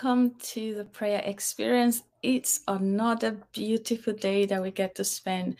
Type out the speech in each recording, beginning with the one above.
Welcome to the prayer experience. It's another beautiful day that we get to spend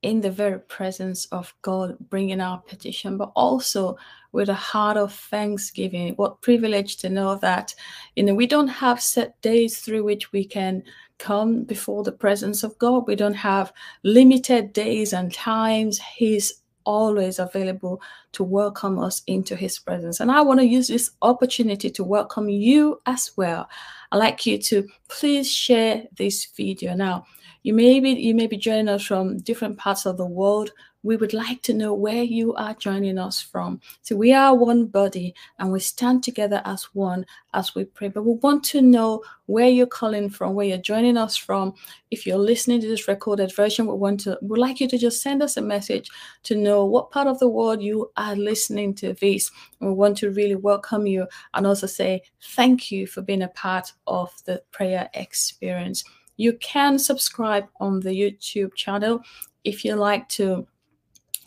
in the very presence of God, bringing our petition, but also with a heart of thanksgiving. What privilege to know that, you know, we don't have set days through which we can come before the presence of God. We don't have limited days and times. He's always available to welcome us into his presence. And I want to use this opportunity to welcome you as well. I'd like you to please share this video. Now, you may be you may be joining us from different parts of the world we would like to know where you are joining us from. So we are one body and we stand together as one as we pray. But we want to know where you're calling from, where you're joining us from. If you're listening to this recorded version, we want to we'd like you to just send us a message to know what part of the world you are listening to this. We want to really welcome you and also say thank you for being a part of the prayer experience. You can subscribe on the YouTube channel if you like to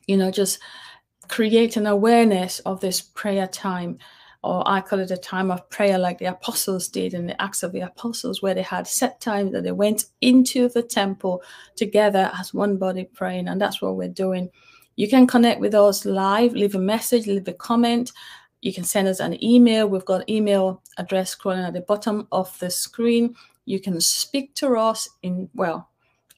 you know, just create an awareness of this prayer time or I call it a time of prayer, like the apostles did in the Acts of the Apostles, where they had set time that they went into the temple together as one body praying. And that's what we're doing. You can connect with us live, leave a message, leave a comment. You can send us an email. We've got email address scrolling at the bottom of the screen. You can speak to us in, well,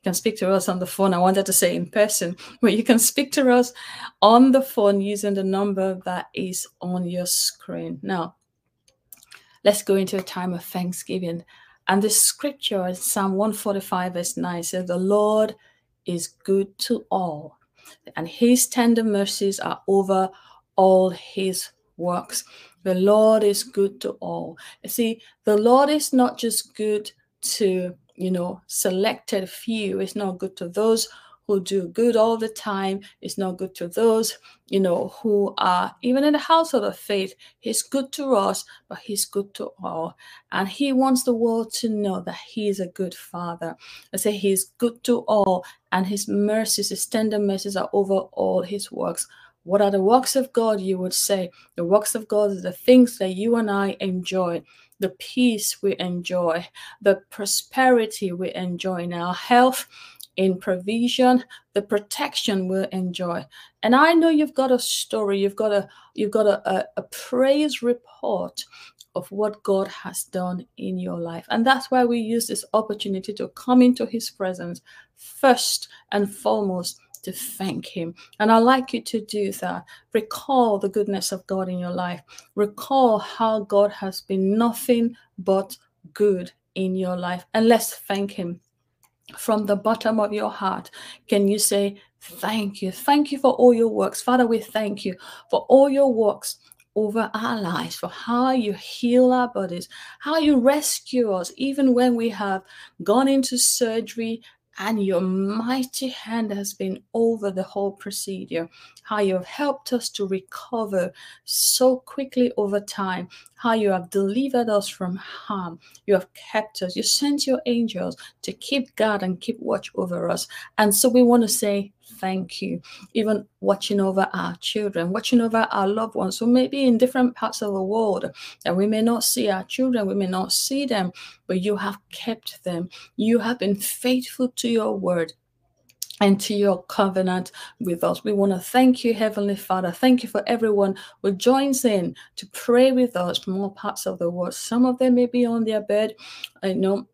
can speak to us on the phone. I wanted to say in person, but you can speak to us on the phone using the number that is on your screen. Now, let's go into a time of thanksgiving. And the scripture in Psalm 145, verse 9 says, The Lord is good to all, and his tender mercies are over all his works. The Lord is good to all. You see, the Lord is not just good to you know, selected few. It's not good to those who do good all the time. It's not good to those, you know, who are even in the household of faith. He's good to us, but he's good to all. And he wants the world to know that he is a good father. I say he's good to all, and his mercies, his tender mercies are over all his works. What are the works of God? You would say the works of God are the things that you and I enjoy the peace we enjoy, the prosperity we enjoy in our health, in provision, the protection we'll enjoy. And I know you've got a story, you've got a you've got a, a, a praise report of what God has done in your life. And that's why we use this opportunity to come into his presence first and foremost to thank Him. And I'd like you to do that. Recall the goodness of God in your life. Recall how God has been nothing but good in your life. And let's thank Him from the bottom of your heart. Can you say, Thank you? Thank you for all your works. Father, we thank you for all your works over our lives, for how you heal our bodies, how you rescue us, even when we have gone into surgery and your mighty hand has been over the whole procedure. How you have helped us to recover so quickly over time. How you have delivered us from harm. You have kept us. You sent your angels to keep guard and keep watch over us. And so we want to say thank you. Even watching over our children, watching over our loved ones who may be in different parts of the world, and we may not see our children, we may not see them, but you have kept them. You have been faithful to your word and to your covenant with us. We want to thank you, Heavenly Father. Thank you for everyone who joins in to pray with us from all parts of the world. Some of them may be on their bed, I know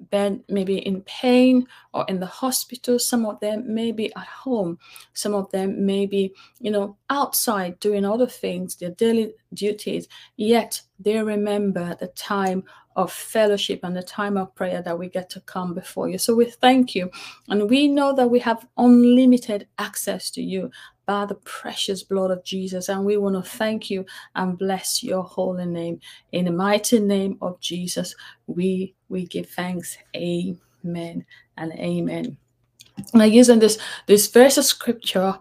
bed, maybe in pain or in the hospital. Some of them may be at home. Some of them may be, you know, outside doing other things, their daily duties. Yet they remember the time of fellowship and the time of prayer that we get to come before you. So we thank you. And we know that we have unlimited access to you by the precious blood of Jesus. And we want to thank you and bless your holy name. In the mighty name of Jesus, we we give thanks. Amen and amen. Now, using this this verse of scripture,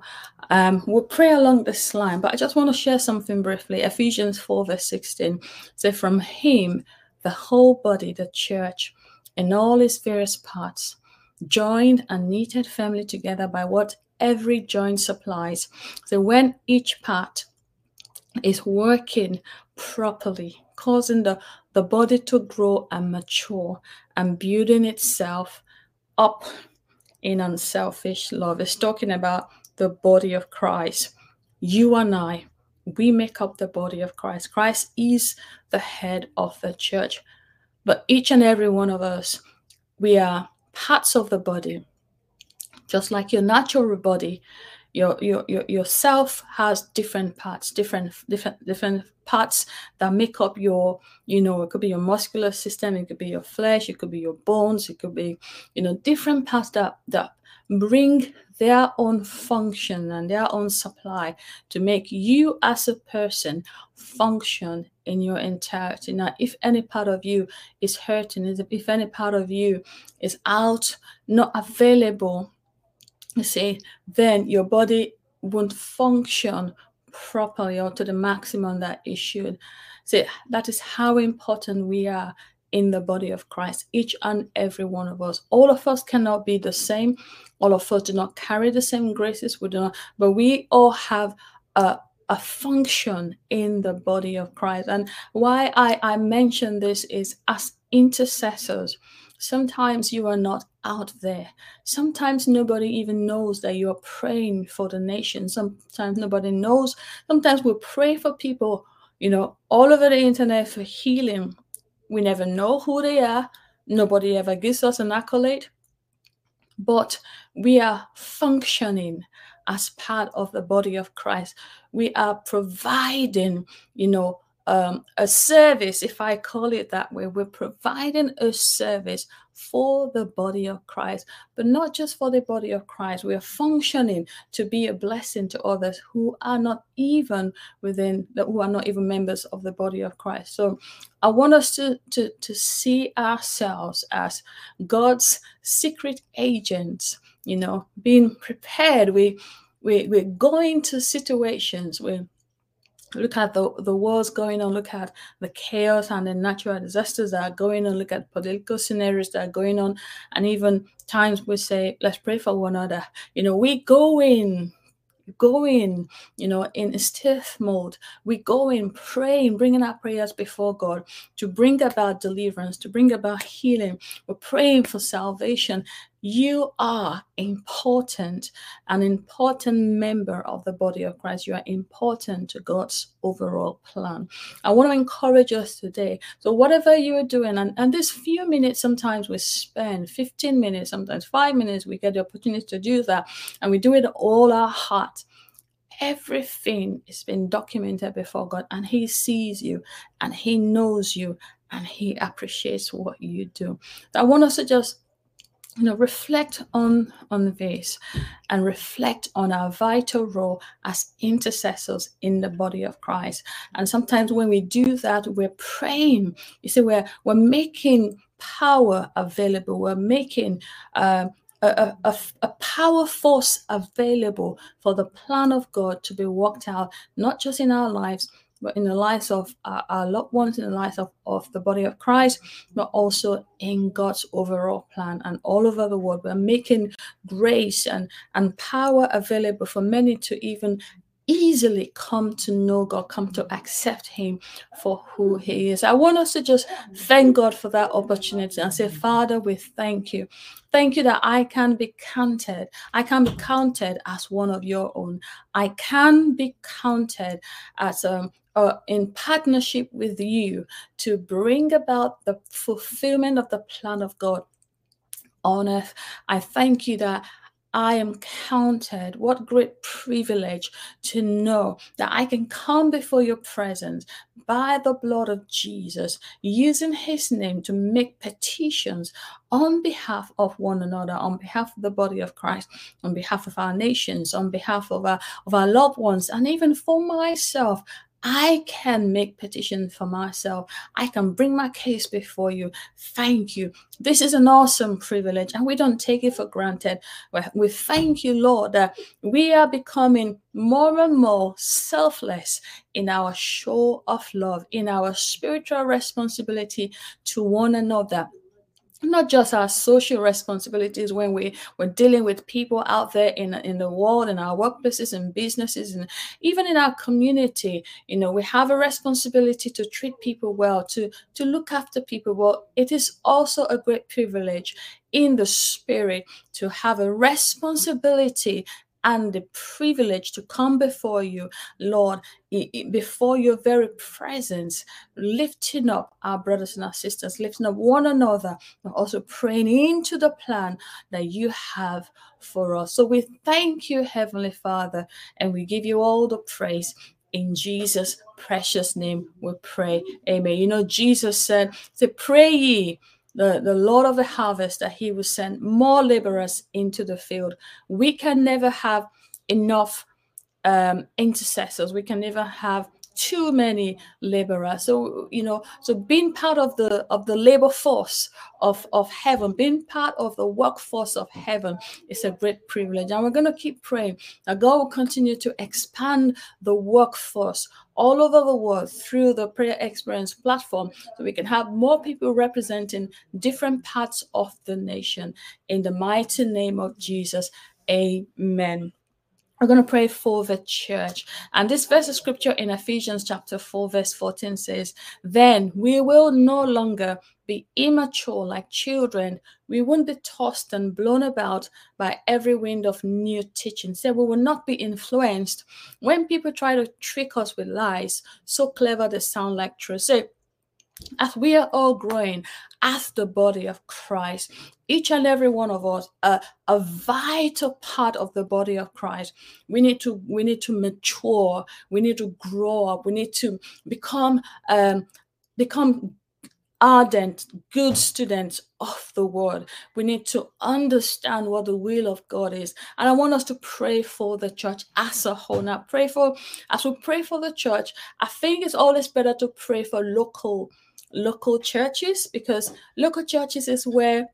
um, we'll pray along this line, but I just want to share something briefly. Ephesians 4, verse 16. So from him, the whole body, the church, in all its various parts, joined and knitted firmly together by what every joint supplies. So when each part is working properly causing the, the body to grow and mature and building itself up in unselfish love. It's talking about the body of Christ. You and I, we make up the body of Christ. Christ is the head of the church. But each and every one of us, we are parts of the body. Just like your natural body, your your, your yourself has different parts, different different different parts that make up your, you know, it could be your muscular system, it could be your flesh, it could be your bones, it could be, you know, different parts that that bring their own function and their own supply to make you as a person function in your entirety. Now, if any part of you is hurting, if any part of you is out, not available, see, then your body won't function properly or to the maximum that it should. See, that is how important we are in the body of Christ, each and every one of us. All of us cannot be the same. All of us do not carry the same graces. We do not, but we all have a, a function in the body of Christ. And why I, I mention this is as intercessors, sometimes you are not out there. Sometimes nobody even knows that you are praying for the nation. Sometimes nobody knows. Sometimes we pray for people, you know, all over the internet for healing. We never know who they are. Nobody ever gives us an accolade. But we are functioning as part of the body of Christ. We are providing, you know, um, a service, if I call it that way. We're providing a service for the body of Christ, but not just for the body of Christ. We are functioning to be a blessing to others who are not even within, who are not even members of the body of Christ. So I want us to, to, to see ourselves as God's secret agents, you know, being prepared. We, we, we're going to situations where look at the, the wars going on, look at the chaos and the natural disasters that are going on, look at political scenarios that are going on, and even times we say, let's pray for one another. You know, we go in go in, you know, in stiff mode. We go in praying, bringing our prayers before God to bring about deliverance, to bring about healing. We're praying for salvation. You are important, an important member of the body of Christ. You are important to God's overall plan. I want to encourage us today. So, whatever you are doing, and, and this few minutes, sometimes we spend 15 minutes, sometimes five minutes, we get the opportunity to do that, and we do it all our heart everything is been documented before God, and He sees you and He knows you and He appreciates what you do. I want us to just you know reflect on on this and reflect on our vital role as intercessors in the body of christ. And sometimes when we do that we're praying. You see we're we're making power available. We're making uh, a, a, a, power force available for the plan of God to be worked out, not just in our lives, but in the lives of our, our loved ones, in the lives of, of the body of Christ, but also in God's overall plan and all over the world. We're making grace and, and power available for many to even easily come to know God, come to accept Him for who He is. I want us to just thank God for that opportunity and say, Father, we thank you. Thank you that I can be counted. I can be counted as one of your own. I can be counted as um, uh, in partnership with you to bring about the fulfillment of the plan of God on earth. I thank you that I am counted. What great privilege to know that I can come before your presence by the blood of Jesus, using his name to make petitions on behalf of one another, on behalf of the body of Christ, on behalf of our nations, on behalf of our, of our loved ones, and even for myself. I can make petition for myself. I can bring my case before you. Thank you. This is an awesome privilege, and we don't take it for granted. We thank you, Lord, that we are becoming more and more selfless in our show of love, in our spiritual responsibility to one another not just our social responsibilities when we we're dealing with people out there in in the world in our workplaces and businesses and even in our community. You know we have a responsibility to treat people well to to look after people well. It is also a great privilege in the spirit to have a responsibility and the privilege to come before you, Lord, before your very presence, lifting up our brothers and our sisters, lifting up one another, but also praying into the plan that you have for us. So we thank you, Heavenly Father, and we give you all the praise. In Jesus' precious name, we pray. Amen. You know, Jesus said, to pray ye the, the Lord of the harvest that he will send more laborers into the field. We can never have enough um, intercessors. We can never have too many laborers so you know so being part of the of the labor force of of heaven being part of the workforce of heaven is a great privilege. And we're going to keep praying that god will continue to expand the workforce all over the world through the prayer experience platform so we can have more people representing different parts of the nation. In the mighty name of jesus amen we're going to pray for the church. And this verse of scripture in Ephesians chapter 4, verse 14 says, Then we will no longer be immature like children. We won't be tossed and blown about by every wind of new teaching. So we will not be influenced when people try to trick us with lies, so clever they sound like truth. So as we are all growing as the body of Christ, each and every one of us a, a vital part of the body of Christ. We need to we need to mature. We need to grow up. We need to become um, become ardent, good students of the word. We need to understand what the will of God is. And I want us to pray for the church as a whole. Now, pray for, as we pray for the church, I think it's always better to pray for local local churches because local churches is where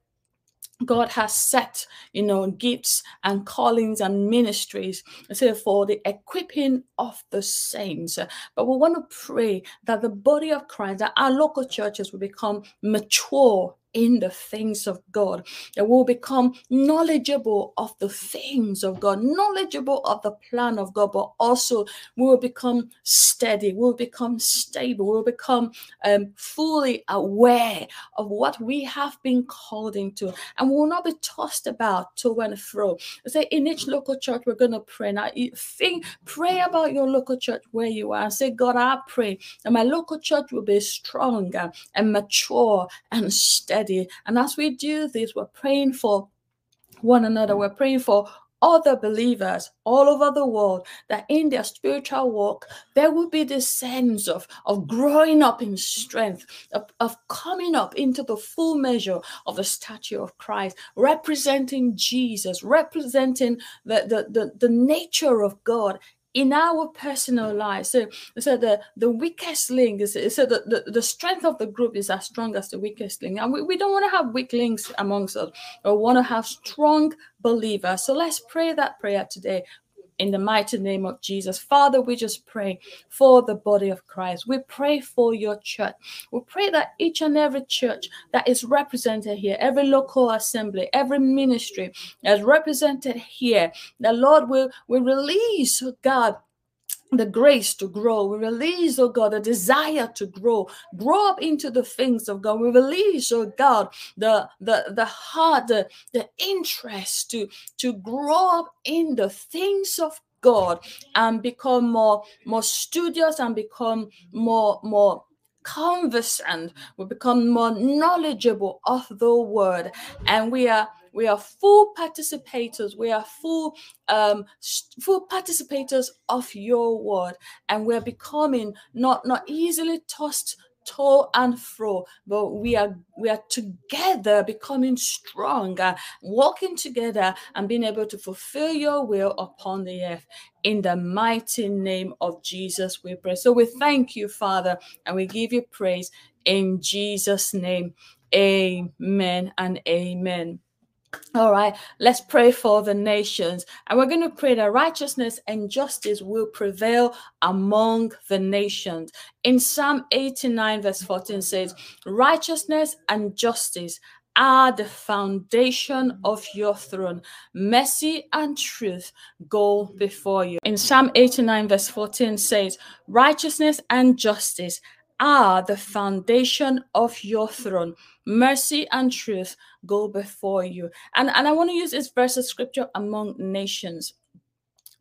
God has set, you know, gifts and callings and ministries so for the equipping of the saints. But we want to pray that the body of Christ, that our local churches will become mature in the things of God, that we'll become knowledgeable of the things of God, knowledgeable of the plan of God, but also we will become steady, we'll become stable, we'll become um, fully aware of what we have been called into, and we will not be tossed about to and fro. Say in each local church, we're going to pray. Now, think, pray about your local church where you are, say, God, I pray that my local church will be stronger and mature and steady ready. And as we do this, we're praying for one another. We're praying for other believers all over the world that in their spiritual walk there will be this sense of, of growing up in strength of, of coming up into the full measure of the stature of christ representing jesus representing the, the, the, the nature of god in our personal lives. So, so the, the weakest link is so the, the, the strength of the group is as strong as the weakest link. And we, we don't want to have weak links amongst us, or want to have strong believers. So let's pray that prayer today in the mighty name of Jesus. Father, we just pray for the body of Christ. We pray for your church. We pray that each and every church that is represented here, every local assembly, every ministry that's represented here, the Lord will, will release, oh God, the grace to grow. We release, oh God, the desire to grow, grow up into the things of God. We release, oh God, the the the heart, the, the interest to to grow up in the things of God and become more more studious and become more more conversant. We become more knowledgeable of the word, and we are we are full participators. We are full um, full participators of your word, and we're becoming not not easily tossed to and fro but we are we are together becoming stronger walking together and being able to fulfill your will upon the earth. In the mighty name of jesus we pray. So we thank you father and we give you praise in jesus name. Amen and amen all right, let's pray for the nations. And we're going to pray that righteousness and justice will prevail among the nations. In Psalm 89, verse 14 says, Righteousness and justice are the foundation of your throne. Mercy and truth go before you. In Psalm 89, verse 14 says, Righteousness and justice are the foundation of your throne. Mercy and truth go before you. And, and I want to use this verse of scripture among nations.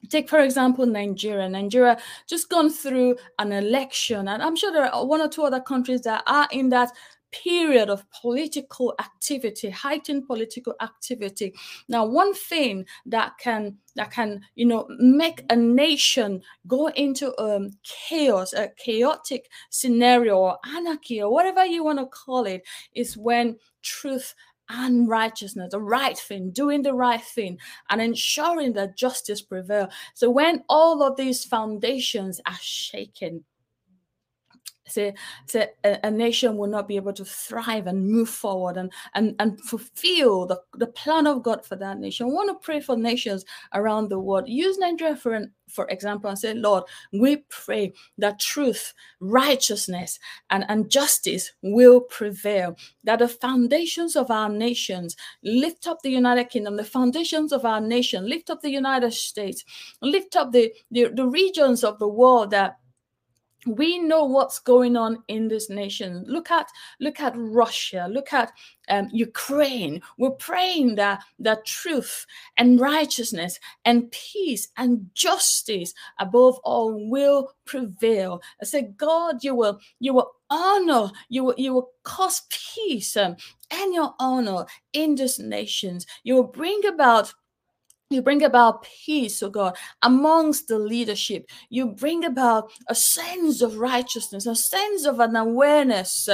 Take, for example, Nigeria. Nigeria just gone through an election, and I'm sure there are one or two other countries that are in that period of political activity heightened political activity now one thing that can that can you know make a nation go into um, chaos a chaotic scenario or anarchy or whatever you want to call it is when truth and righteousness, the right thing, doing the right thing, and ensuring that justice prevail. So when all of these foundations are shaken, say, say a, a, nation will not be able to thrive and move forward and, and, and fulfill the, the plan of God for that nation. I want to pray for nations around the world. Use Nigeria for an for example, and say, Lord, we pray that truth, righteousness, and, and justice will prevail, that the foundations of our nations lift up the United Kingdom, the foundations of our nation, lift up the United States, lift up the, the, the regions of the world that we know what's going on in this nation. Look at look at russia. Look at um, ukraine. We're praying that that truth and righteousness and peace and justice above all will prevail. I say god you will you will honor you will you will cause peace um, and your honor in these nations. You will bring about you bring about peace, oh God, amongst the leadership. You bring about a sense of righteousness, a sense of an awareness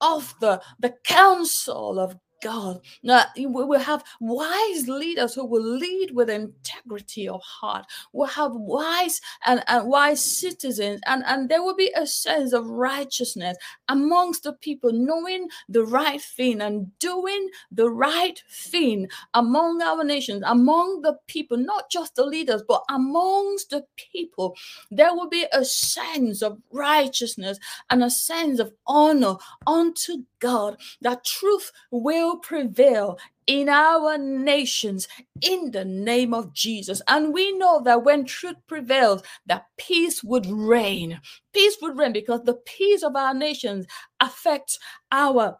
of the, the counsel of God. Now, we will have wise leaders who will lead with integrity of heart. We'll have wise and, and wise citizens, and, and there will be a sense of righteousness amongst the people, knowing the right thing and doing the right thing among our nations, among the people, not just the leaders, but amongst the people. There will be a sense of righteousness and a sense of honor unto God, that truth will prevail in our nations in the name of Jesus. And we know that when truth prevails, that peace would reign. Peace would reign because the peace of our nations affects our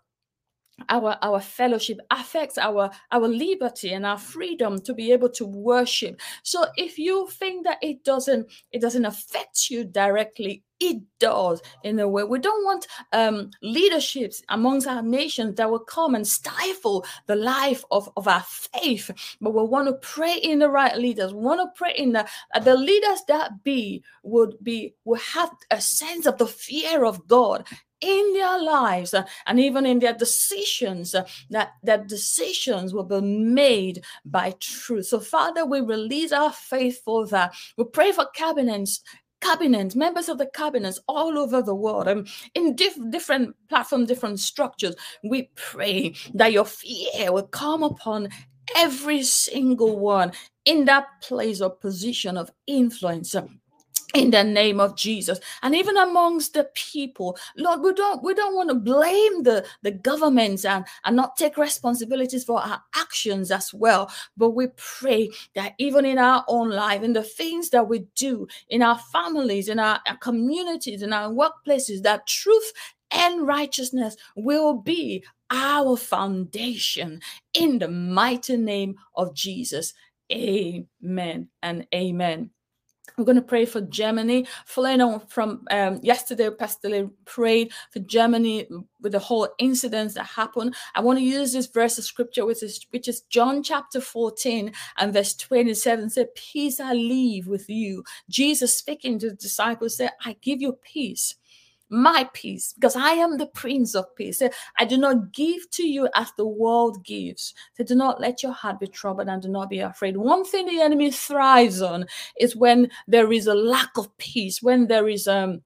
our our fellowship affects our our liberty and our freedom to be able to worship so if you think that it doesn't it doesn't affect you directly it does in a way. We don't want um, leaderships amongst our nations that will come and stifle the life of, of our faith. But we want to pray in the right leaders. We want to pray in the uh, the leaders that be would be will have a sense of the fear of God in their lives uh, and even in their decisions uh, that that decisions will be made by truth so father we release our faith for that we pray for cabinets cabinets, members of the cabinets all over the world, um, in diff different platforms, different structures. We pray that your fear will come upon every single one in that place or position of influence in the name of jesus. And even amongst the people lord we don't we don't want to blame the the governments and and not take responsibilities for our actions as well. But we pray that even in our own life in the things that we do in our families in our, our communities in our workplaces that truth and righteousness will be our foundation. In the mighty name of jesus. Amen and amen we're going to pray for Germany. Following on from um, yesterday, Pastor prayed for Germany with the whole incidents that happened. I want to use this verse of scripture, which is, which is John chapter 14 and verse 27. Say, Peace I leave with you. Jesus speaking to the disciples said, I give you peace my peace, because I am the Prince of Peace. I do not give to you as the world gives. So do not let your heart be troubled and do not be afraid. One thing the enemy thrives on is when there is a lack of peace, when there is um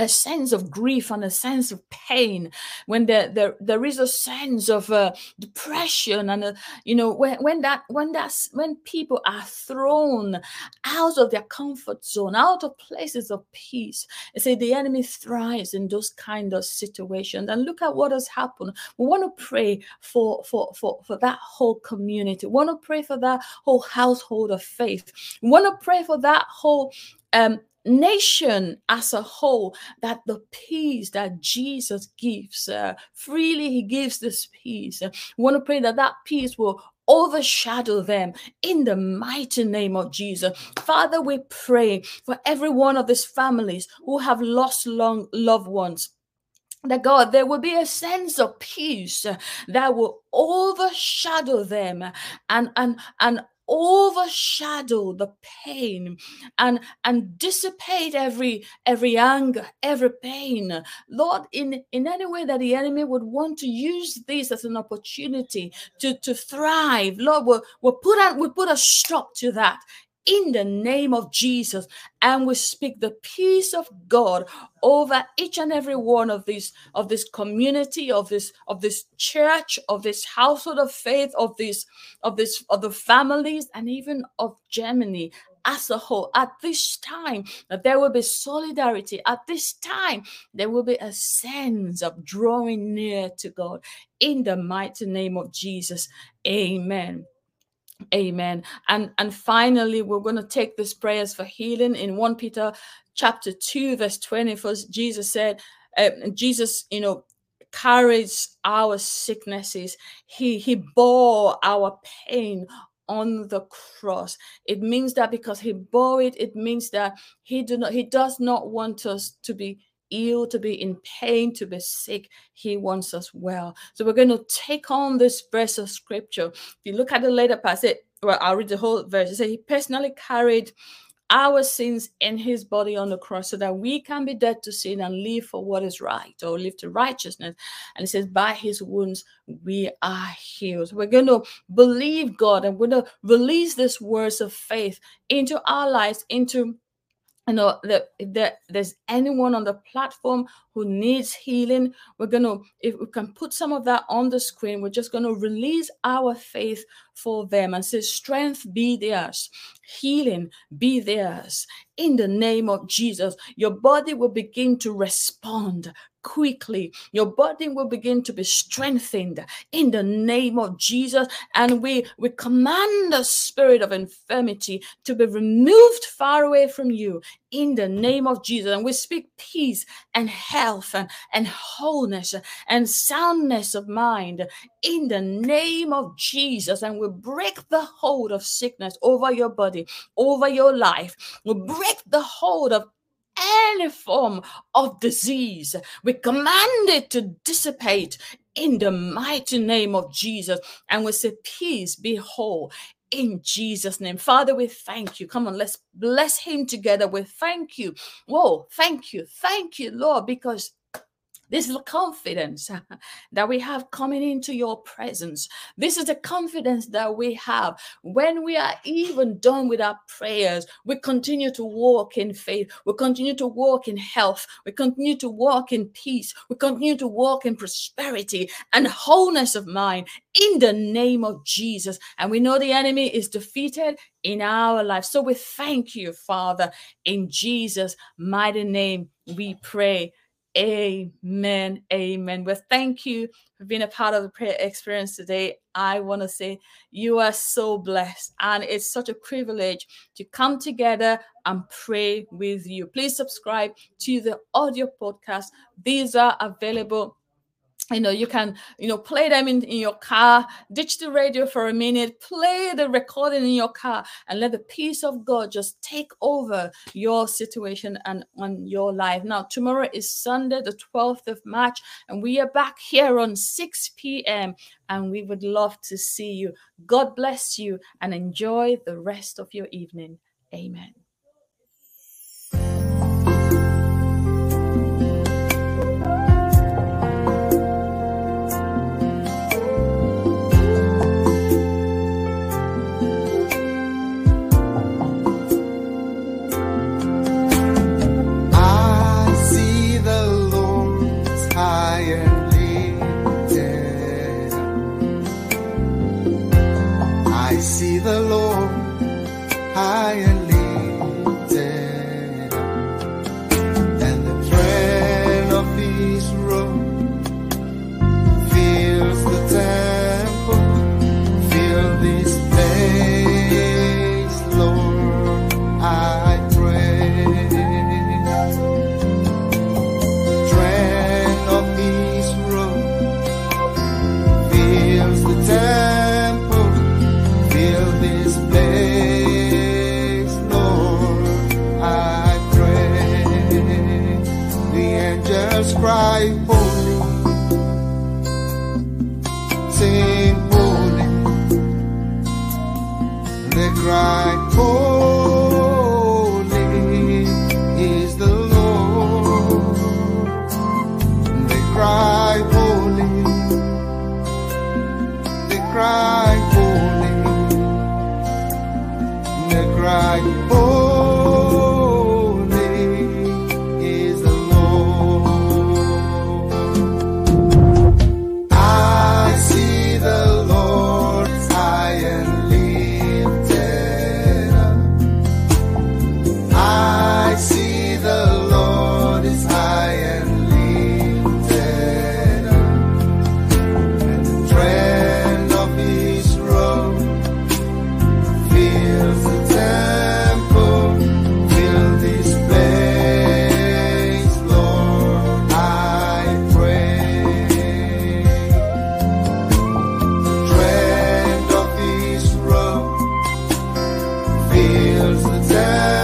a sense of grief and a sense of pain, when there there, there is a sense of uh, depression and uh, you know when when that when that's when people are thrown out of their comfort zone, out of places of peace, I say the enemy thrives in those kind of situations. And look at what has happened. We want to pray for for for for that whole community. We want to pray for that whole household of faith. We want to pray for that whole um, nation as a whole that the peace that jesus gives uh, freely he gives this peace we want to pray that that peace will overshadow them in the mighty name of Jesus. Father, we pray for every one of these families who have lost long loved ones that God, there will be a sense of peace that will overshadow them and and and overshadow the pain and and dissipate every every anger every pain. Lord in in any way that the enemy would want to use this as an opportunity to to thrive lord we'll, we'll put a we'll put a stop to that in the name of Jesus. And we speak the peace of God over each and every one of these of this community, of this of this church, of this household of faith, of this of this of the families, and even of Germany as a whole. At this time that there will be solidarity. At this time there will be a sense of drawing near to god. In the mighty name of jesus amen Amen. And and finally, we're going to take these prayers for healing in 1 Peter chapter 2, verse 20. First, Jesus said, uh, Jesus, you know, carries our sicknesses. He he bore our pain on the cross. It means that because he bore it, it means that he do not he does not want us to be ill, to be in pain, to be sick. He wants us well. So we're going to take on this verse of scripture. If you look at the later passage, well, I'll read the whole verse. It says, He personally carried our sins in his body on the cross so that we can be dead to sin and live for what is right or live to righteousness. And it says, by his wounds we are healed. We're going to believe God and we're going to release these words of faith into our lives, into you know that there, there's anyone on the platform who needs healing we're going to if we can put some of that on the screen we're just going to release our faith for them and say strength be theirs healing be theirs. In the name of jesus your body will begin to respond quickly. Your body will begin to be strengthened in the name of Jesus. And we, we command the spirit of infirmity to be removed far away from you in the name of Jesus. And we speak peace and health and, and wholeness and soundness of mind in the name of Jesus. And we break the hold of sickness over your body, over your life. We break the hold of any form of disease. We command it to dissipate in the mighty name of Jesus. And we say, Peace, be whole in Jesus' name. Father, we thank you. Come on, let's bless him together. We thank you. Whoa, thank you. Thank you, Lord, because this is the confidence that we have coming into your presence. This is the confidence that we have when we are even done with our prayers. We continue to walk in faith. We continue to walk in health. We continue to walk in peace. We continue to walk in prosperity and wholeness of mind in the name of Jesus. And we know the enemy is defeated in our life. So we thank you, Father, in Jesus' mighty name. We pray. Amen. Amen. Well, thank you for being a part of the prayer experience today. I want to say you are so blessed, and it's such a privilege to come together and pray with you. Please subscribe to the audio podcast. These are available you know you can you know play them in, in your car. Ditch the radio for a minute. Play the recording in your car and let the peace of god just take over your situation and on your life. Now tomorrow is sunday the 12th of march and we are back here on 6 p.m and we would love to see you. God bless you and enjoy the rest of your evening. Amen Cause the time